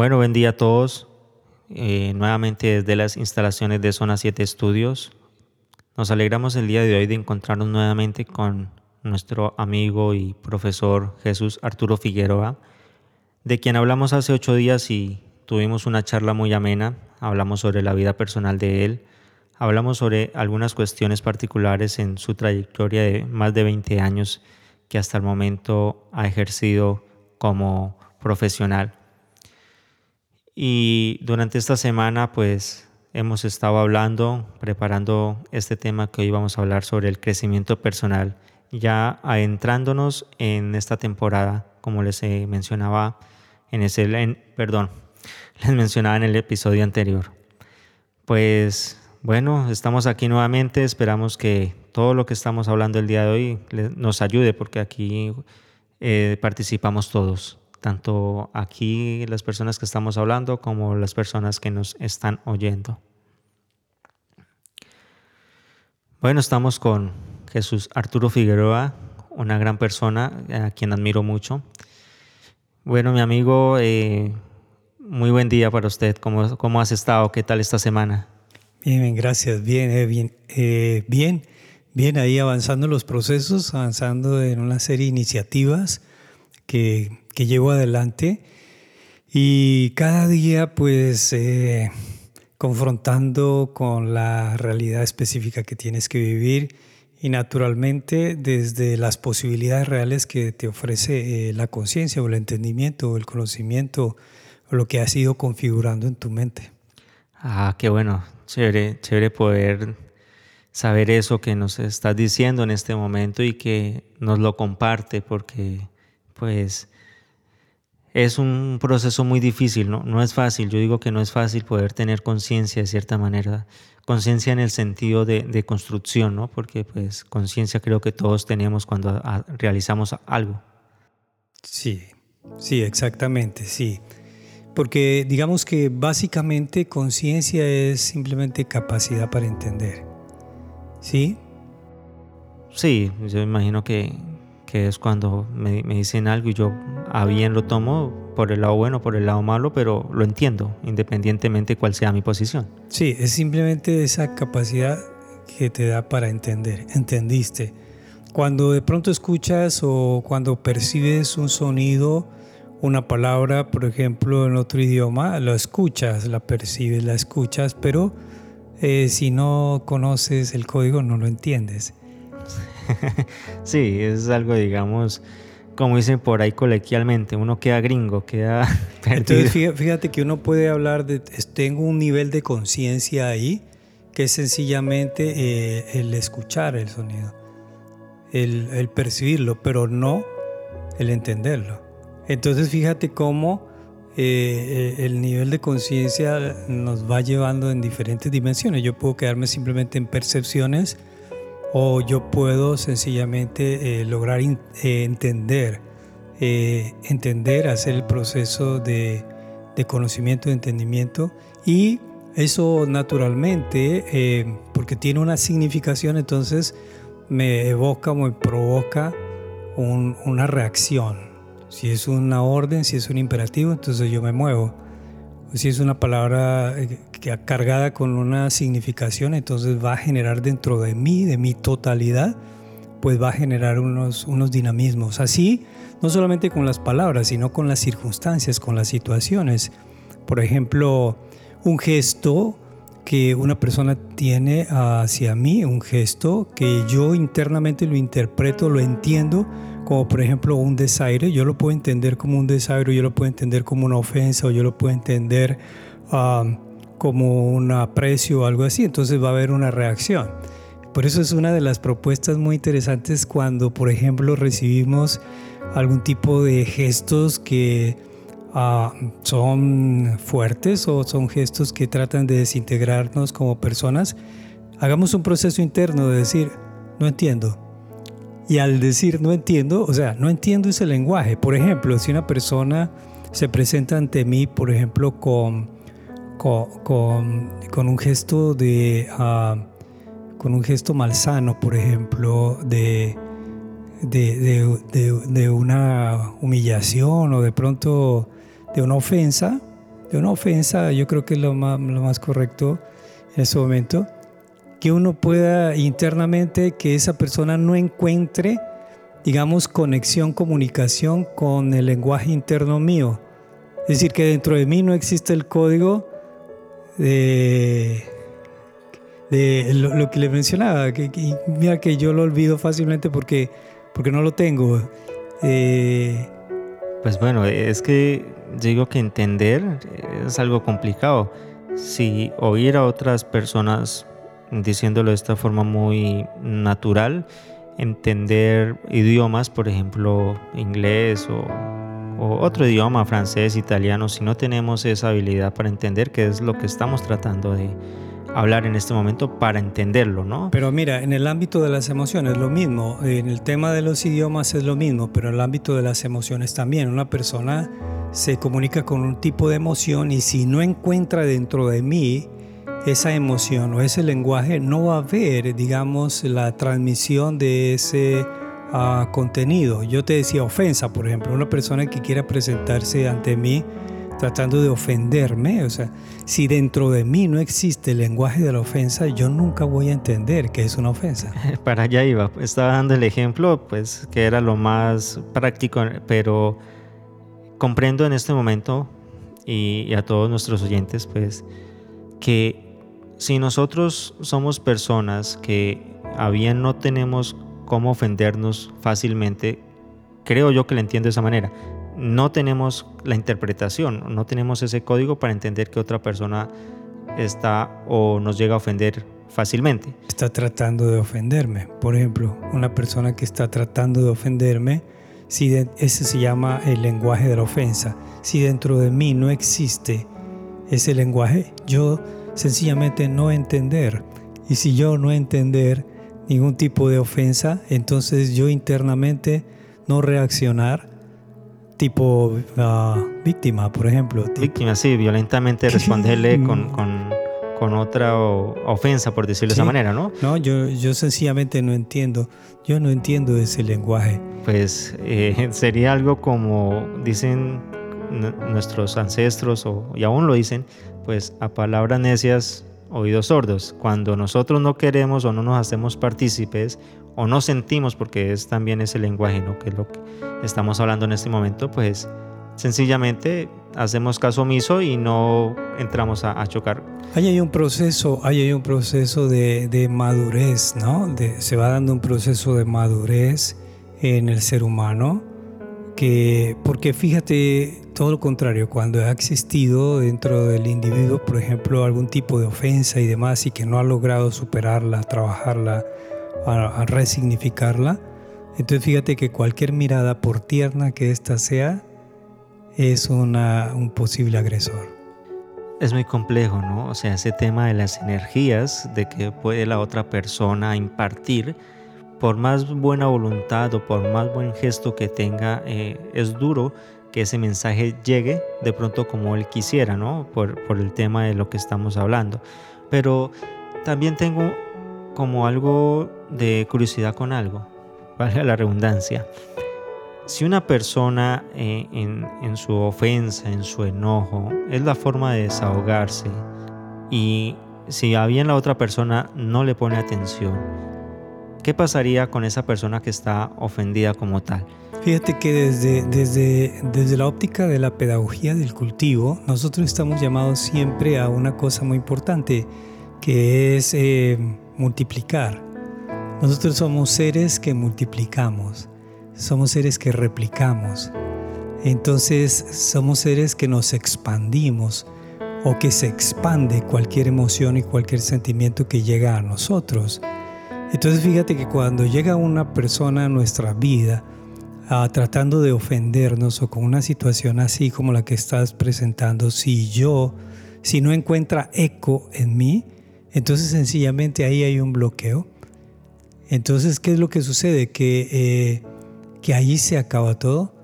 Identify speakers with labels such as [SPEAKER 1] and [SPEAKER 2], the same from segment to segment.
[SPEAKER 1] Bueno, buen día a todos. Eh, nuevamente desde las instalaciones de Zona 7 Estudios. Nos alegramos el día de hoy de encontrarnos nuevamente con nuestro amigo y profesor Jesús Arturo Figueroa, de quien hablamos hace ocho días y tuvimos una charla muy amena. Hablamos sobre la vida personal de él, hablamos sobre algunas cuestiones particulares en su trayectoria de más de 20 años que hasta el momento ha ejercido como profesional. Y durante esta semana pues hemos estado hablando, preparando este tema que hoy vamos a hablar sobre el crecimiento personal, ya adentrándonos en esta temporada, como les mencionaba en ese, perdón, les mencionaba en el episodio anterior. Pues bueno, estamos aquí nuevamente, esperamos que todo lo que estamos hablando el día de hoy nos ayude porque aquí eh, participamos todos tanto aquí las personas que estamos hablando como las personas que nos están oyendo. Bueno, estamos con Jesús Arturo Figueroa, una gran persona a quien admiro mucho. Bueno, mi amigo, eh, muy buen día para usted. ¿Cómo, ¿Cómo, has estado? ¿Qué tal esta semana?
[SPEAKER 2] Bien, gracias. Bien, eh, bien, eh, bien, bien ahí avanzando los procesos, avanzando en una serie de iniciativas que que llevo adelante y cada día pues eh, confrontando con la realidad específica que tienes que vivir y naturalmente desde las posibilidades reales que te ofrece eh, la conciencia o el entendimiento o el conocimiento o lo que has ido configurando en tu mente.
[SPEAKER 1] Ah, qué bueno, chévere, chévere poder saber eso que nos estás diciendo en este momento y que nos lo comparte porque pues es un proceso muy difícil, ¿no? No es fácil, yo digo que no es fácil poder tener conciencia de cierta manera, conciencia en el sentido de, construcción, ¿no? Porque pues conciencia creo que todos tenemos cuando realizamos algo.
[SPEAKER 2] Sí, sí, exactamente, sí. Porque digamos que básicamente conciencia es simplemente capacidad para entender, ¿sí?
[SPEAKER 1] Sí, yo imagino que, que es cuando me, dicen algo y yo a bien lo tomo por el lado bueno, por el lado malo, pero lo entiendo, independientemente cuál sea mi posición.
[SPEAKER 2] Sí, es simplemente esa capacidad que te da para entender, entendiste. Cuando de pronto escuchas o cuando percibes un sonido, una palabra, por ejemplo, en otro idioma, lo escuchas, la percibes, la escuchas, pero eh, si no conoces el código no lo entiendes.
[SPEAKER 1] sí, es algo, digamos, como dicen por ahí coloquialmente, uno queda gringo, queda
[SPEAKER 2] perdido. Entonces, fíjate que uno puede hablar de, tengo un nivel de conciencia ahí, que es sencillamente eh, el escuchar el sonido, el, percibirlo, pero no el entenderlo. Entonces, fíjate cómo eh, eh, el nivel de conciencia nos va llevando en diferentes dimensiones. Yo puedo quedarme simplemente en percepciones, o yo puedo sencillamente eh, lograr eh, entender, eh, entender, hacer el proceso de, de, conocimiento, de entendimiento y eso naturalmente, porque tiene una significación, entonces me evoca o me provoca una reacción. Si es una orden, si es un imperativo, entonces yo me muevo. Si es una palabra que cargada con una significación, entonces va a generar dentro de mí, de mi totalidad, pues va a generar unos, unos dinamismos. Así, no solamente con las palabras, sino con las circunstancias, con las situaciones. Por ejemplo, un gesto que una persona tiene hacia mí, un gesto que yo internamente lo interpreto, lo entiendo, como por ejemplo un desaire, yo lo puedo entender como un desaire, yo lo puedo entender como una ofensa, o yo lo puedo entender como un aprecio o algo así, entonces va a haber una reacción. Por eso es una de las propuestas muy interesantes cuando, por ejemplo, recibimos algún tipo de gestos que ah, son fuertes o son gestos que tratan de desintegrarnos como personas. Hagamos un proceso interno de decir, no entiendo. Y al decir no entiendo, o sea, no entiendo ese lenguaje. Por ejemplo, si una persona se presenta ante mí, por ejemplo, con con, con, un gesto de uh, con un gesto malsano, por ejemplo, de, de, de, de, una humillación o de pronto de una ofensa, de una ofensa, yo creo que es lo más, lo más correcto en este momento, que uno pueda internamente, que esa persona no encuentre, digamos, conexión, comunicación con el lenguaje interno mío. Es decir, que dentro de mí no existe el código de, lo, que le mencionaba, que, mira que yo lo olvido fácilmente porque, porque no lo tengo.
[SPEAKER 1] Eh, pues bueno, es que digo que entender es algo complicado. Si oír a otras personas diciéndolo de esta forma muy natural, entender idiomas, por ejemplo, inglés o, otro idioma, francés, italiano, si no tenemos esa habilidad para entender qué es lo que estamos tratando de hablar en este momento para entenderlo, ¿no?
[SPEAKER 2] Pero mira, en el ámbito de las emociones lo mismo, en el tema de los idiomas es lo mismo, pero en el ámbito de las emociones también. Una persona se comunica con un tipo de emoción y si no encuentra dentro de mí esa emoción o ese lenguaje, no va a haber, digamos, la transmisión de ese ah, contenido. Yo te decía ofensa, por ejemplo, una persona que quiera presentarse ante mí tratando de ofenderme, o sea, si dentro de mí no existe el lenguaje de la ofensa, yo nunca voy a entender que es una ofensa.
[SPEAKER 1] Para allá iba, estaba dando el ejemplo, pues que era lo más práctico, pero comprendo en este momento y, a todos nuestros oyentes, pues que si nosotros somos personas que a bien no tenemos cómo ofendernos fácilmente, creo yo que lo entiendo de esa manera no tenemos la interpretación, no tenemos ese código para entender que otra persona está o nos llega a ofender fácilmente.
[SPEAKER 2] Está tratando de ofenderme. Por ejemplo, una persona que está tratando de ofenderme, si ese se llama el lenguaje de la ofensa. Si dentro de mí no existe ese lenguaje, yo sencillamente no entender. Y si yo no entender ningún tipo de ofensa, entonces yo internamente no reaccionar tipo ah, víctima, por ejemplo.
[SPEAKER 1] Víctima, sí, violentamente responderle con, con, otra ofensa, por decirlo de esa manera, ¿no?
[SPEAKER 2] No, yo, yo sencillamente no entiendo, yo no entiendo ese lenguaje.
[SPEAKER 1] Pues eh, sería algo como dicen nuestros ancestros, o, y aún lo dicen, pues a palabras necias, oídos sordos. Cuando nosotros no queremos o no nos hacemos partícipes o no sentimos, porque es también ese lenguaje, ¿no? que es lo que estamos hablando en este momento, pues sencillamente hacemos caso omiso y no entramos a, chocar.
[SPEAKER 2] Ahí hay un proceso, hay un proceso de, madurez, ¿no? se va dando un proceso de madurez en el ser humano, que, porque fíjate, todo lo contrario, cuando ha existido dentro del individuo, por ejemplo, algún tipo de ofensa y demás, y que no ha logrado superarla, trabajarla, a, resignificarla. Entonces fíjate que cualquier mirada, por tierna que ésta sea, es una, un posible agresor.
[SPEAKER 1] Es muy complejo, ¿no? O sea, ese tema de las energías, de que puede la otra persona impartir, por más buena voluntad o por más buen gesto que tenga, eh, es duro que ese mensaje llegue de pronto como él quisiera, ¿no? Por, el tema de lo que estamos hablando. Pero también tengo como algo de curiosidad con algo, valga la redundancia. Si una persona eh, en, su ofensa, en su enojo, es la forma de desahogarse y si a bien la otra persona no le pone atención, ¿qué pasaría con esa persona que está ofendida como tal?
[SPEAKER 2] Fíjate que desde, desde, desde la óptica de la pedagogía del cultivo, nosotros estamos llamados siempre a una cosa muy importante, que es eh, multiplicar. Nosotros somos seres que multiplicamos, somos seres que replicamos. Entonces somos seres que nos expandimos o que se expande cualquier emoción y cualquier sentimiento que llega a nosotros. Entonces fíjate que cuando llega una persona a nuestra vida ah, tratando de ofendernos o con una situación así como la que estás presentando, si yo, si no encuentra eco en mí, entonces sencillamente ahí hay un bloqueo entonces, ¿qué es lo que sucede? Que, eh, que ahí se acaba todo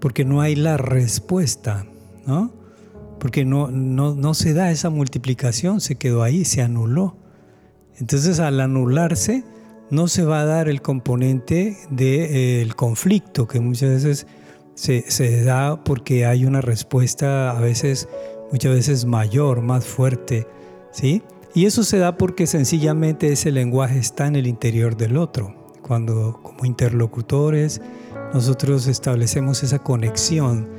[SPEAKER 2] porque no hay la respuesta, ¿no? Porque no, no, se da esa multiplicación, se quedó ahí, se anuló. Entonces, al anularse, no se va a dar el componente del eh, conflicto, que muchas veces se, se, da porque hay una respuesta a veces muchas veces mayor, más fuerte, ¿sí? Y eso se da porque sencillamente ese lenguaje está en el interior del otro. Cuando como interlocutores nosotros establecemos esa conexión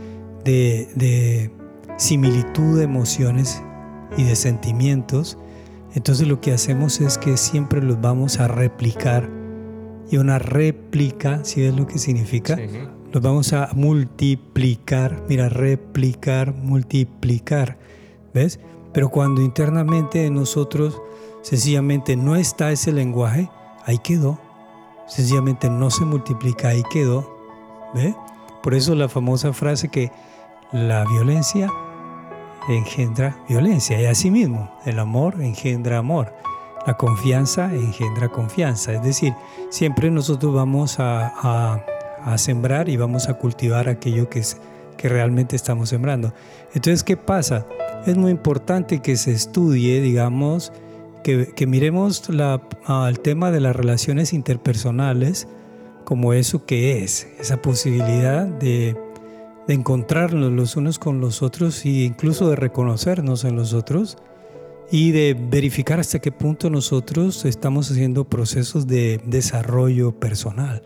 [SPEAKER 2] de, de similitud de emociones y de sentimientos, entonces lo que hacemos es que siempre los vamos a replicar. Y una réplica, si es lo que significa, los vamos a multiplicar. Mira, replicar, multiplicar. ¿Ves? Pero cuando internamente en nosotros sencillamente no está ese lenguaje, ahí quedó. Sencillamente no se multiplica, ahí quedó. ¿Ves? Por eso la famosa frase que la violencia engendra violencia. Y así mismo, el amor engendra amor. La confianza engendra confianza. Es decir, siempre nosotros vamos a, sembrar y vamos a cultivar aquello que, que realmente estamos sembrando. Entonces, ¿qué pasa? Es muy importante que se estudie, digamos, que, miremos la, el tema de las relaciones interpersonales como eso que es, esa posibilidad de de encontrarnos los unos con los otros e incluso de reconocernos en los otros y de verificar hasta qué punto nosotros estamos haciendo procesos de desarrollo personal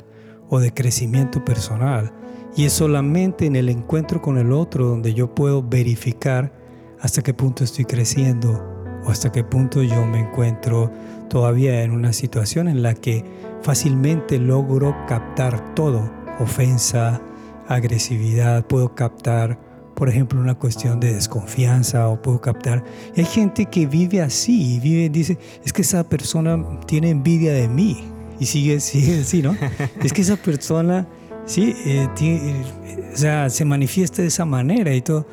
[SPEAKER 2] o de crecimiento personal. Y es solamente en el encuentro con el otro donde yo puedo verificar hasta qué punto estoy creciendo o hasta qué punto yo me encuentro todavía en una situación en la que fácilmente logro captar todo, ofensa, agresividad, puedo captar, por ejemplo, una cuestión de desconfianza o puedo captar. hay gente que vive así, y vive, dice, es que esa persona tiene envidia de mí y sigue, sigue así, ¿no? es que esa persona, sí, eh, o sea, se manifiesta de esa manera y todo.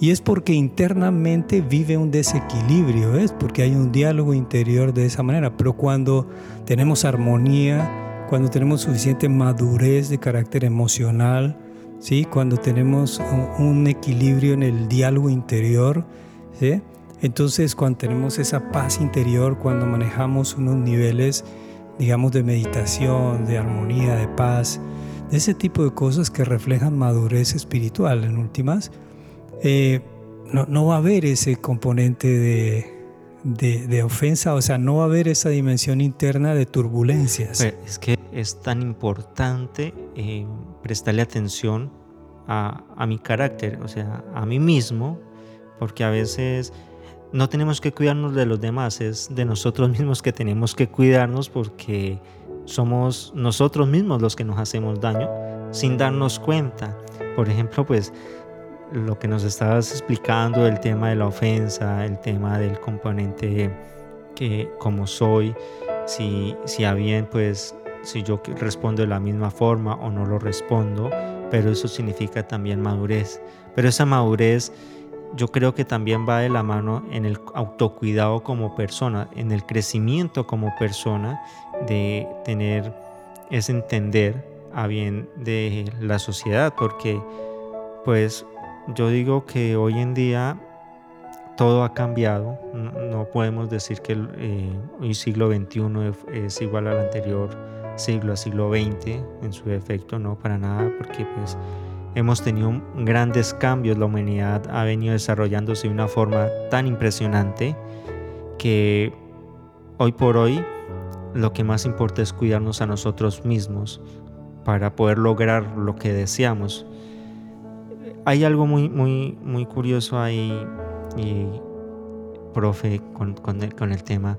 [SPEAKER 2] Y es porque internamente vive un desequilibrio, es porque hay un diálogo interior de esa manera. Pero cuando tenemos armonía, cuando tenemos suficiente madurez de carácter emocional, ¿sí? cuando tenemos un, equilibrio en el diálogo interior, ¿sí? entonces cuando tenemos esa paz interior, cuando manejamos unos niveles, digamos, de meditación, de armonía, de paz, de ese tipo de cosas que reflejan madurez espiritual en últimas, eh, no, no, va a haber ese componente de, de, ofensa, o sea, no va a haber esa dimensión interna de turbulencias.
[SPEAKER 1] es que es tan importante eh, prestarle atención a, a, mi carácter, o sea, a mí mismo, porque a veces no tenemos que cuidarnos de los demás, es de nosotros mismos que tenemos que cuidarnos porque somos nosotros mismos los que nos hacemos daño sin darnos cuenta. Por ejemplo, pues lo que nos estabas explicando, el tema de la ofensa, el tema del componente que como soy, si, si a bien, pues si yo respondo de la misma forma o no lo respondo, pero eso significa también madurez. Pero esa madurez yo creo que también va de la mano en el autocuidado como persona, en el crecimiento como persona, de tener ese entender a bien de la sociedad, porque pues yo digo que hoy en día todo ha cambiado. No, podemos decir que el, eh, siglo XXI es igual al anterior siglo, siglo XX en su efecto, no para nada, porque pues hemos tenido grandes cambios. La humanidad ha venido desarrollándose de una forma tan impresionante que hoy por hoy lo que más importa es cuidarnos a nosotros mismos para poder lograr lo que deseamos hay algo muy, muy, muy curioso ahí, y, profe, con, con, el, tema.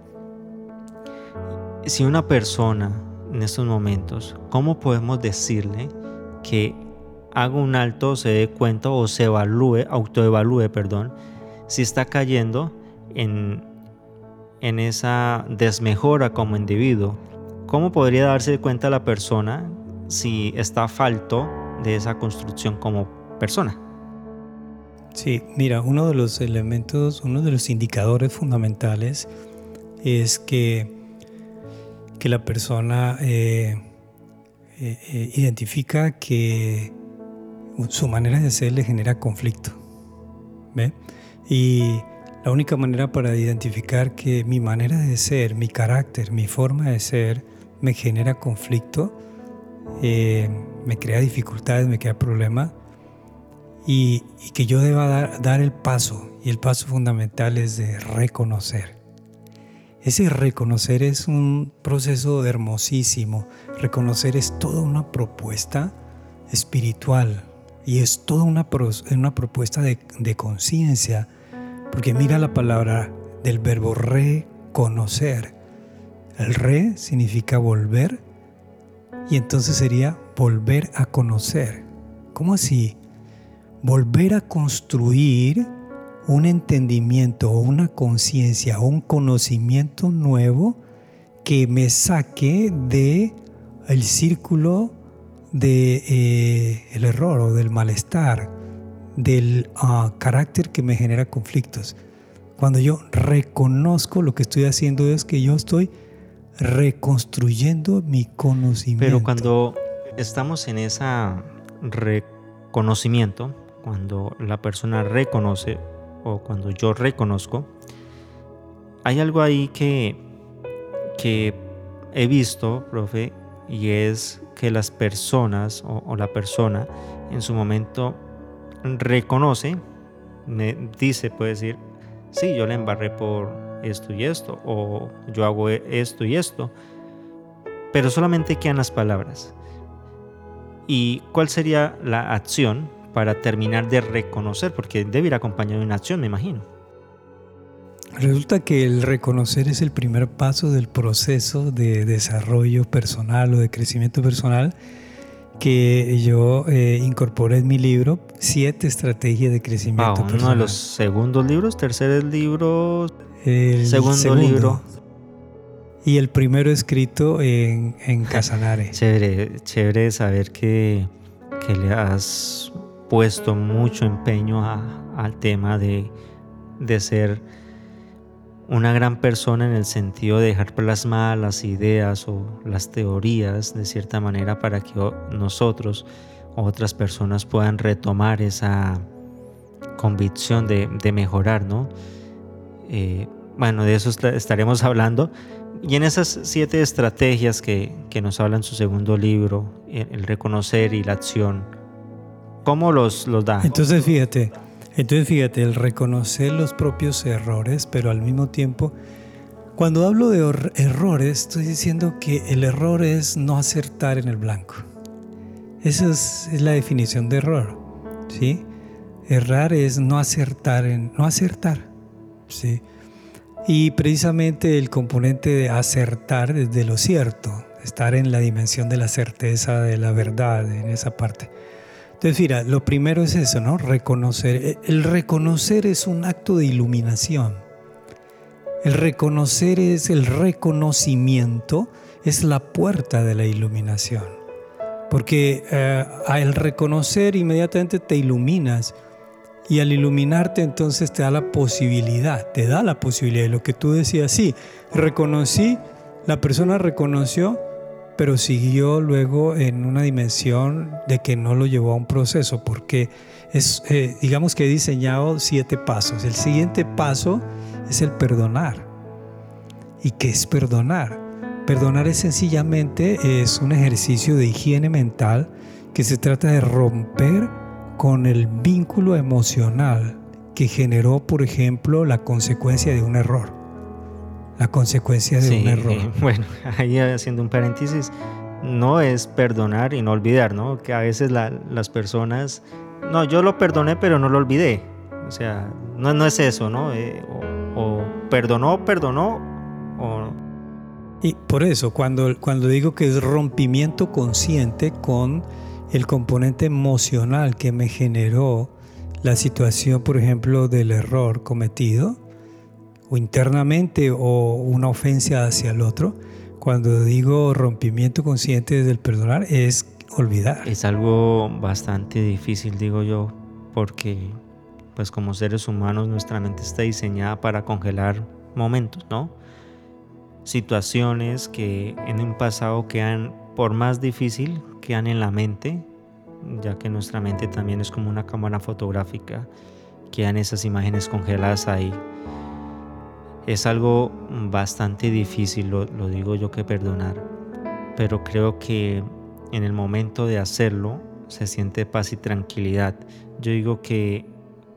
[SPEAKER 1] Si una persona en estos momentos, ¿cómo podemos decirle que haga un alto, se dé cuenta o se evalúe, autoevalúe, perdón, si está cayendo en, en esa desmejora como individuo? ¿Cómo podría darse cuenta la persona si está falto de esa construcción como persona.
[SPEAKER 2] Sí, mira, uno de los elementos, uno de los indicadores fundamentales es que, que la persona eh, eh, eh, identifica que su manera de ser le genera conflicto. ¿ve? Y la única manera para identificar que mi manera de ser, mi carácter, mi forma de ser me genera conflicto, me crea dificultades, me crea problemas, y, que yo deba dar, dar el paso. Y el paso fundamental es de reconocer. Ese reconocer es un proceso hermosísimo. Reconocer es toda una propuesta espiritual y es toda una, una propuesta de, de conciencia. Porque mira la palabra del verbo reconocer. El re significa volver y entonces sería volver a conocer. ¿Cómo así? Volver a construir un entendimiento o una conciencia o un conocimiento nuevo que me saque de el círculo de eh, el error o del malestar, del ah, carácter que me genera conflictos. Cuando yo reconozco lo que estoy haciendo es que yo estoy reconstruyendo mi conocimiento.
[SPEAKER 1] Pero cuando estamos en ese reconocimiento, cuando la persona reconoce o cuando yo reconozco, hay algo ahí que, que he visto, profe, y es que las personas o, o la persona en su momento reconoce, me dice, puede decir, sí, yo le embarré por esto y esto, o yo hago esto y esto, pero solamente quedan las palabras. ¿Y cuál sería la acción para terminar de reconocer? Porque debe ir acompañado de una acción, me imagino.
[SPEAKER 2] Resulta que el reconocer es el primer paso del proceso de desarrollo personal o de crecimiento personal que yo eh, incorporé en mi libro, Siete Estrategias de Crecimiento Personal.
[SPEAKER 1] Uno de los segundos libros, tercer libro, el segundo, libro.
[SPEAKER 2] Y el primero escrito en, en Casanare.
[SPEAKER 1] chévere, chévere saber que, que, le has puesto mucho empeño al tema de, de ser una gran persona en el sentido de dejar plasmadas las ideas o las teorías de cierta manera para que nosotros otras personas puedan retomar esa convicción de, mejorar, ¿no? Eh, bueno, de eso estaremos hablando. Y en esas siete estrategias que, nos habla en su segundo libro, el, reconocer y la acción, ¿cómo los, los?
[SPEAKER 2] Entonces, fíjate, entonces fíjate, el reconocer los propios errores, pero al mismo tiempo, cuando hablo de errores, estoy diciendo que el error es no acertar en el blanco. Esa es, la definición de error, ¿sí? Errar es no acertar en, no acertar, ¿sí? Y precisamente el componente de acertar desde lo cierto, estar en la dimensión de la certeza, de la verdad, en esa parte. Entonces, mira, lo primero es eso, ¿no? Reconocer. E, el reconocer es un acto de iluminación. El reconocer es el reconocimiento, es la puerta de la iluminación. Porque eh, al reconocer inmediatamente te iluminas y al iluminarte entonces te da la posibilidad, te da la posibilidad de lo que tú decías, sí, reconocí, la persona reconoció pero siguió luego en una dimensión de que no lo llevó a un proceso, porque es, eh, digamos que he diseñado siete pasos. El siguiente paso es el perdonar. ¿Y qué es perdonar? Perdonar es sencillamente es un ejercicio de higiene mental que se trata de romper con el vínculo emocional que generó, por ejemplo, la consecuencia de un error la consecuencia de un error.
[SPEAKER 1] bueno, ahí haciendo un paréntesis, no es perdonar y no olvidar, ¿no? Que a veces las personas, no, yo lo perdoné pero no lo olvidé. O sea, no, no es eso, ¿no? Eh, o, perdonó, perdonó, o...
[SPEAKER 2] Y por eso, cuando, cuando digo que es rompimiento consciente con el componente emocional que me generó la situación, por ejemplo, del error cometido, o internamente o una ofensa hacia el otro. Cuando digo rompimiento consciente desde el perdonar es olvidar.
[SPEAKER 1] Es algo bastante difícil, digo yo, porque pues como seres humanos nuestra mente está diseñada para congelar momentos, ¿no? Situaciones que en un pasado quedan, por más difícil, quedan en la mente, ya que nuestra mente también es como una cámara fotográfica, quedan esas imágenes congeladas ahí es algo bastante difícil, lo, digo yo que perdonar, pero creo que en el momento de hacerlo se siente paz y tranquilidad. yo digo que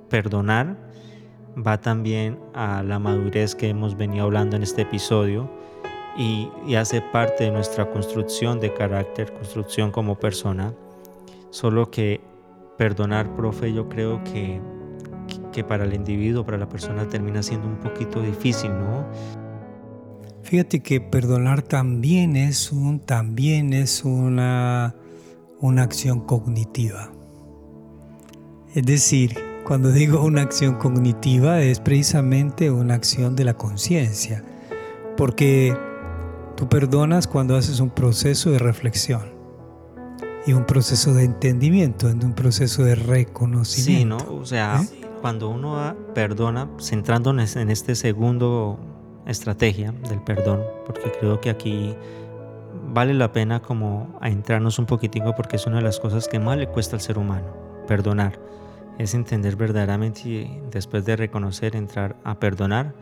[SPEAKER 1] perdonar va también a la madurez que hemos venido hablando en este episodio y, hace parte de nuestra construcción de carácter, construcción como persona. Solo que perdonar, profe, yo creo que, que para el individuo, para la persona termina siendo un poquito difícil, ¿no?
[SPEAKER 2] Fíjate que perdonar también es, un, también es una, una acción cognitiva. Es decir, cuando digo una acción cognitiva es precisamente una acción de la conciencia, porque tú perdonas cuando haces un proceso de reflexión y un proceso de entendimiento, un proceso de reconocimiento.
[SPEAKER 1] Sí, ¿no? O sea, ¿Eh? Cuando uno perdona, centrándonos en este segundo estrategia del perdón, porque creo que aquí vale la pena como a entrarnos un poquitico porque es una de las cosas que más le cuesta al ser humano, perdonar. Es entender verdaderamente y después de reconocer, entrar a perdonar,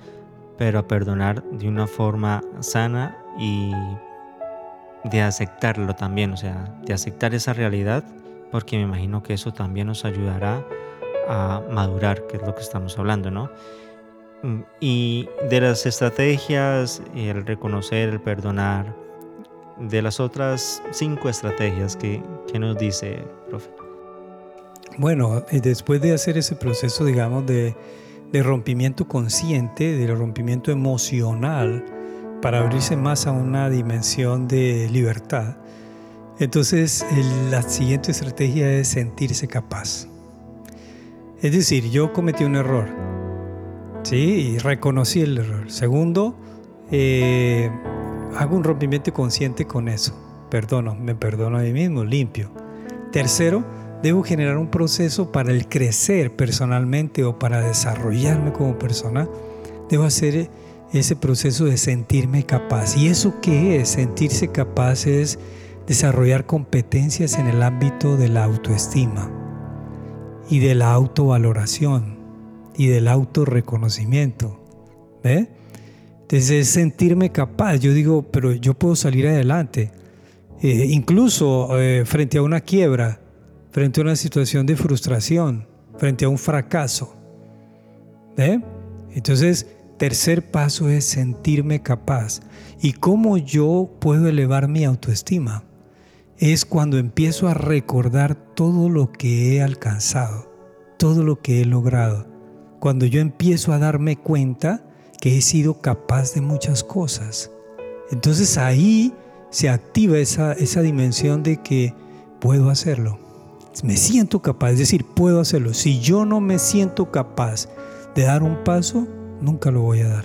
[SPEAKER 1] pero a perdonar de una forma sana y de aceptarlo también, o sea, de aceptar esa realidad, porque me imagino que eso también nos ayudará a madurar, que es lo que estamos hablando, ¿no? Mm, y de las estrategias, el reconocer, el perdonar, de las otras cinco estrategias que, nos dice, profe.
[SPEAKER 2] Bueno, después de hacer ese proceso, digamos, de, rompimiento consciente, de rompimiento emocional, para abrirse más a una dimensión de libertad, entonces la siguiente estrategia es sentirse capaz. Es decir, yo cometí un error, Sí, y reconocí el error. Segundo, eh, hago un rompimiento consciente con eso. Perdono, me perdono a mí mismo, limpio. Tercero, debo generar un proceso para el crecer personalmente o para desarrollarme como persona. Debo hacer ese proceso de sentirme capaz. ¿Y eso qué es? Sentirse capaz es desarrollar competencias en el ámbito de la autoestima y de la autovaloración y del autorreconocimiento. ¿Ve? Entonces sentirme capaz. Yo digo, pero yo puedo salir adelante. Eh, incluso eh, frente a una quiebra, frente a una situación de frustración, frente a un fracaso. ¿Ve? Entonces, tercer paso es sentirme capaz. ¿Y cómo yo puedo elevar mi autoestima? Es cuando empiezo a recordar todo lo que he alcanzado, todo lo que he logrado cuando yo empiezo a darme cuenta que he sido capaz de muchas cosas. Entonces ahí se activa esa, esa dimensión de que puedo hacerlo. Me siento capaz, es decir, puedo hacerlo. Si yo no me siento capaz de dar un paso, nunca lo voy a dar.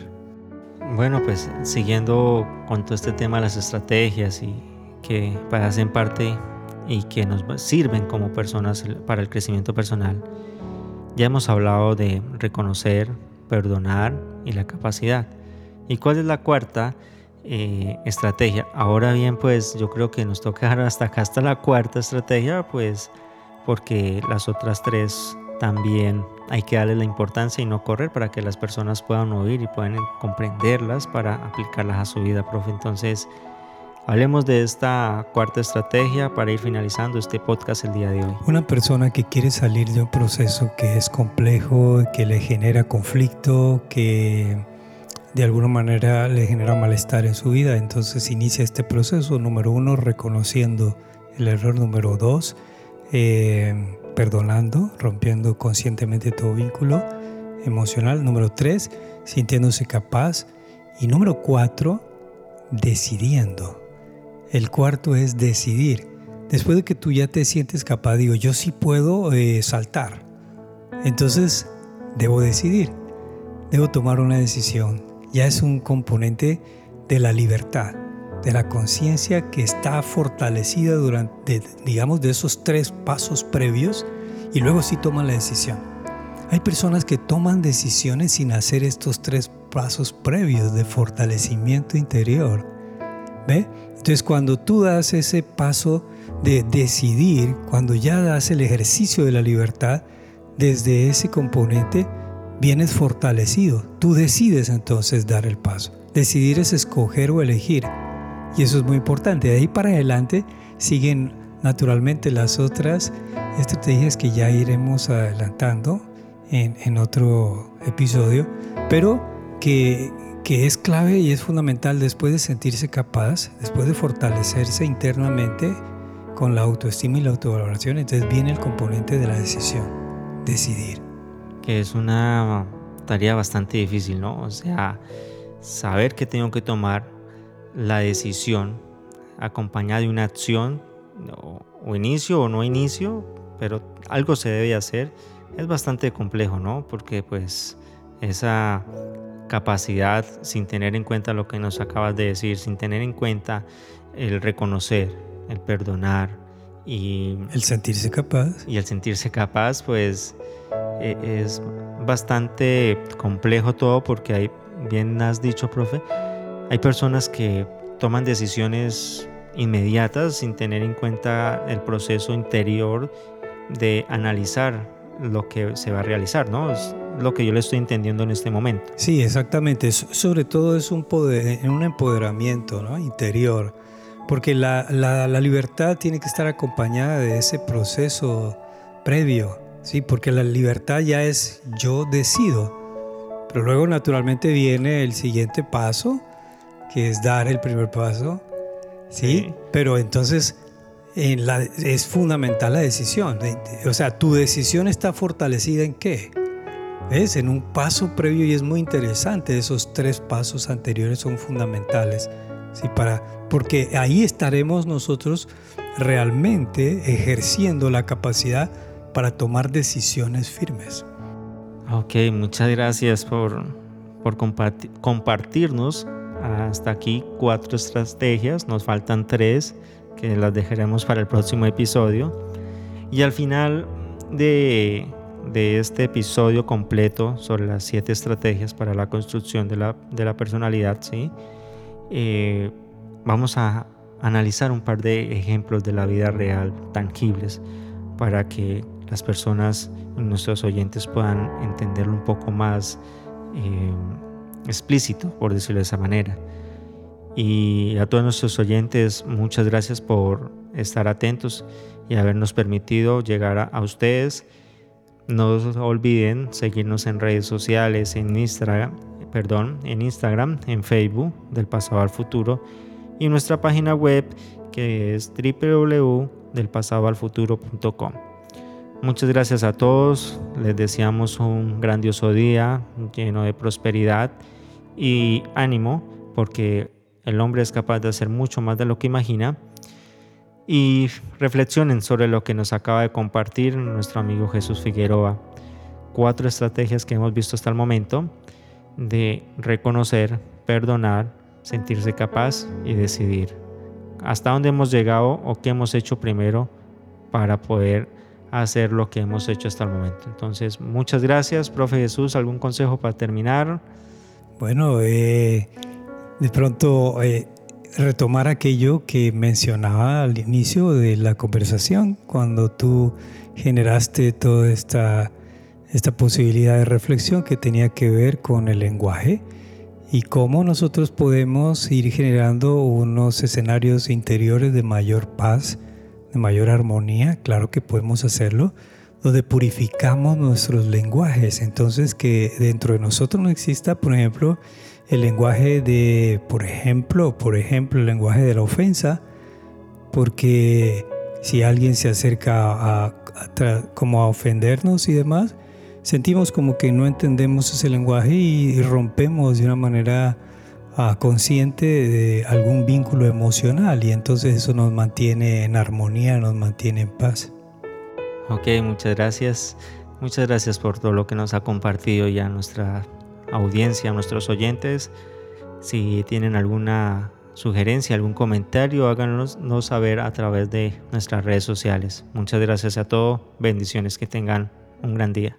[SPEAKER 1] Bueno, pues siguiendo con todo este tema de las estrategias y que hacen parte y que nos sirven como personas para el crecimiento personal, ya hemos hablado de reconocer, perdonar y la capacidad. ¿Y cuál es la cuarta eh, estrategia? Ahora bien, pues yo creo que nos toca hasta acá, hasta la cuarta estrategia, pues porque las otras tres también hay que darle la importancia y no correr para que las personas puedan oír y puedan comprenderlas para aplicarlas a su vida, profe. Entonces, Hablemos de esta cuarta estrategia para ir finalizando este podcast el día de hoy.
[SPEAKER 2] Una persona que quiere salir de un proceso que es complejo, que le genera conflicto, que de alguna manera le genera malestar en su vida, entonces inicia este proceso, número uno, reconociendo el error, número dos, eh, perdonando, rompiendo conscientemente todo vínculo emocional, número tres, sintiéndose capaz y número cuatro, decidiendo el cuarto es decidir. Después de que tú ya te sientes capaz, digo, yo sí puedo eh, saltar. Entonces, debo decidir. Debo tomar una decisión. Ya es un componente de la libertad, de la conciencia que está fortalecida durante, digamos, de esos tres pasos previos y luego sí toman la decisión. Hay personas que toman decisiones sin hacer estos tres pasos previos de fortalecimiento interior. ¿Ve? Entonces cuando tú das ese paso de decidir, cuando ya das el ejercicio de la libertad, desde ese componente vienes fortalecido. Tú decides entonces dar el paso. Decidir es escoger o elegir. Y eso es muy importante. De ahí para adelante siguen naturalmente las otras estrategias que ya iremos adelantando en, en otro episodio, pero que, es clave y es fundamental después de sentirse capaz, después de fortalecerse internamente con la autoestima y la autovaloración, entonces viene el componente de la decisión, decidir.
[SPEAKER 1] Que es una tarea bastante difícil, ¿no? O sea, saber que tengo que tomar la decisión acompañada de una acción, o, inicio o no inicio, pero algo se debe hacer, es bastante complejo, ¿no? Porque pues esa capacidad sin tener en cuenta lo que nos acabas de decir, sin tener en cuenta el reconocer, el perdonar y...
[SPEAKER 2] El sentirse capaz.
[SPEAKER 1] Y el sentirse capaz, pues e, es bastante complejo todo porque hay, bien has dicho, profe, hay personas que toman decisiones inmediatas sin tener en cuenta el proceso interior de analizar lo que se va a realizar, ¿no? Es lo que yo le estoy entendiendo en este momento.
[SPEAKER 2] Sí, exactamente. Sobre todo es un, poder, un empoderamiento ¿no? interior, porque la, la, la, libertad tiene que estar acompañada de ese proceso previo, ¿sí? Porque la libertad ya es yo decido, pero luego naturalmente viene el siguiente paso, que es dar el primer paso, ¿sí? Pero entonces en la, es fundamental la decisión. O sea, tu decisión está fortalecida en qué? ¿Ves? En un paso previo y es muy interesante. Esos tres pasos anteriores son fundamentales. ¿sí? Para, porque ahí estaremos nosotros realmente ejerciendo la capacidad para tomar decisiones firmes.
[SPEAKER 1] Ok, muchas gracias por, por compartirnos hasta aquí cuatro estrategias. Nos faltan tres que las dejaremos para el próximo episodio. Y al final de, de este episodio completo sobre las siete estrategias para la construcción de la, de la personalidad, ¿sí? Eh, vamos a analizar un par de ejemplos de la vida real, tangibles, para que las personas, nuestros oyentes puedan entenderlo un poco más eh, explícito, por decirlo de esa manera. Y a todos nuestros oyentes, muchas gracias por estar atentos y habernos permitido llegar a, ustedes. No olviden seguirnos en redes sociales, en Instagram, perdón, en Instagram, en Facebook, del pasado al futuro, y nuestra página web que es www.delpasadoalfuturo.com. Muchas gracias a todos, les deseamos un grandioso día lleno de prosperidad y ánimo, porque el hombre es capaz de hacer mucho más de lo que imagina. Y reflexionen sobre lo que nos acaba de compartir nuestro amigo Jesús Figueroa. Cuatro estrategias que hemos visto hasta el momento de reconocer, perdonar, sentirse capaz y decidir. Hasta dónde hemos llegado o qué hemos hecho primero para poder hacer lo que hemos hecho hasta el momento. Entonces, muchas gracias, profe Jesús. ¿Algún consejo para terminar?
[SPEAKER 2] Bueno, eh, de pronto eh, retomar aquello que mencionaba al inicio de la conversación, cuando tú generaste toda esta, esta posibilidad de reflexión que tenía que ver con el lenguaje y cómo nosotros podemos ir generando unos escenarios interiores de mayor paz, de mayor armonía, claro que podemos hacerlo, donde purificamos nuestros lenguajes, entonces que dentro de nosotros no exista, por ejemplo, el lenguaje de, por ejemplo, por ejemplo, el lenguaje de la ofensa, porque si alguien se acerca a, como a ofendernos y demás, sentimos como que no entendemos ese lenguaje y, rompemos de una manera ah, consciente de algún vínculo emocional y entonces eso nos mantiene en armonía, nos mantiene en paz.
[SPEAKER 1] Ok, muchas gracias. Muchas gracias por todo lo que nos ha compartido ya nuestra audiencia, a nuestros oyentes. Si tienen alguna sugerencia, algún comentario, háganos saber a través de nuestras redes sociales. Muchas gracias a todos. Bendiciones. Que tengan un gran día.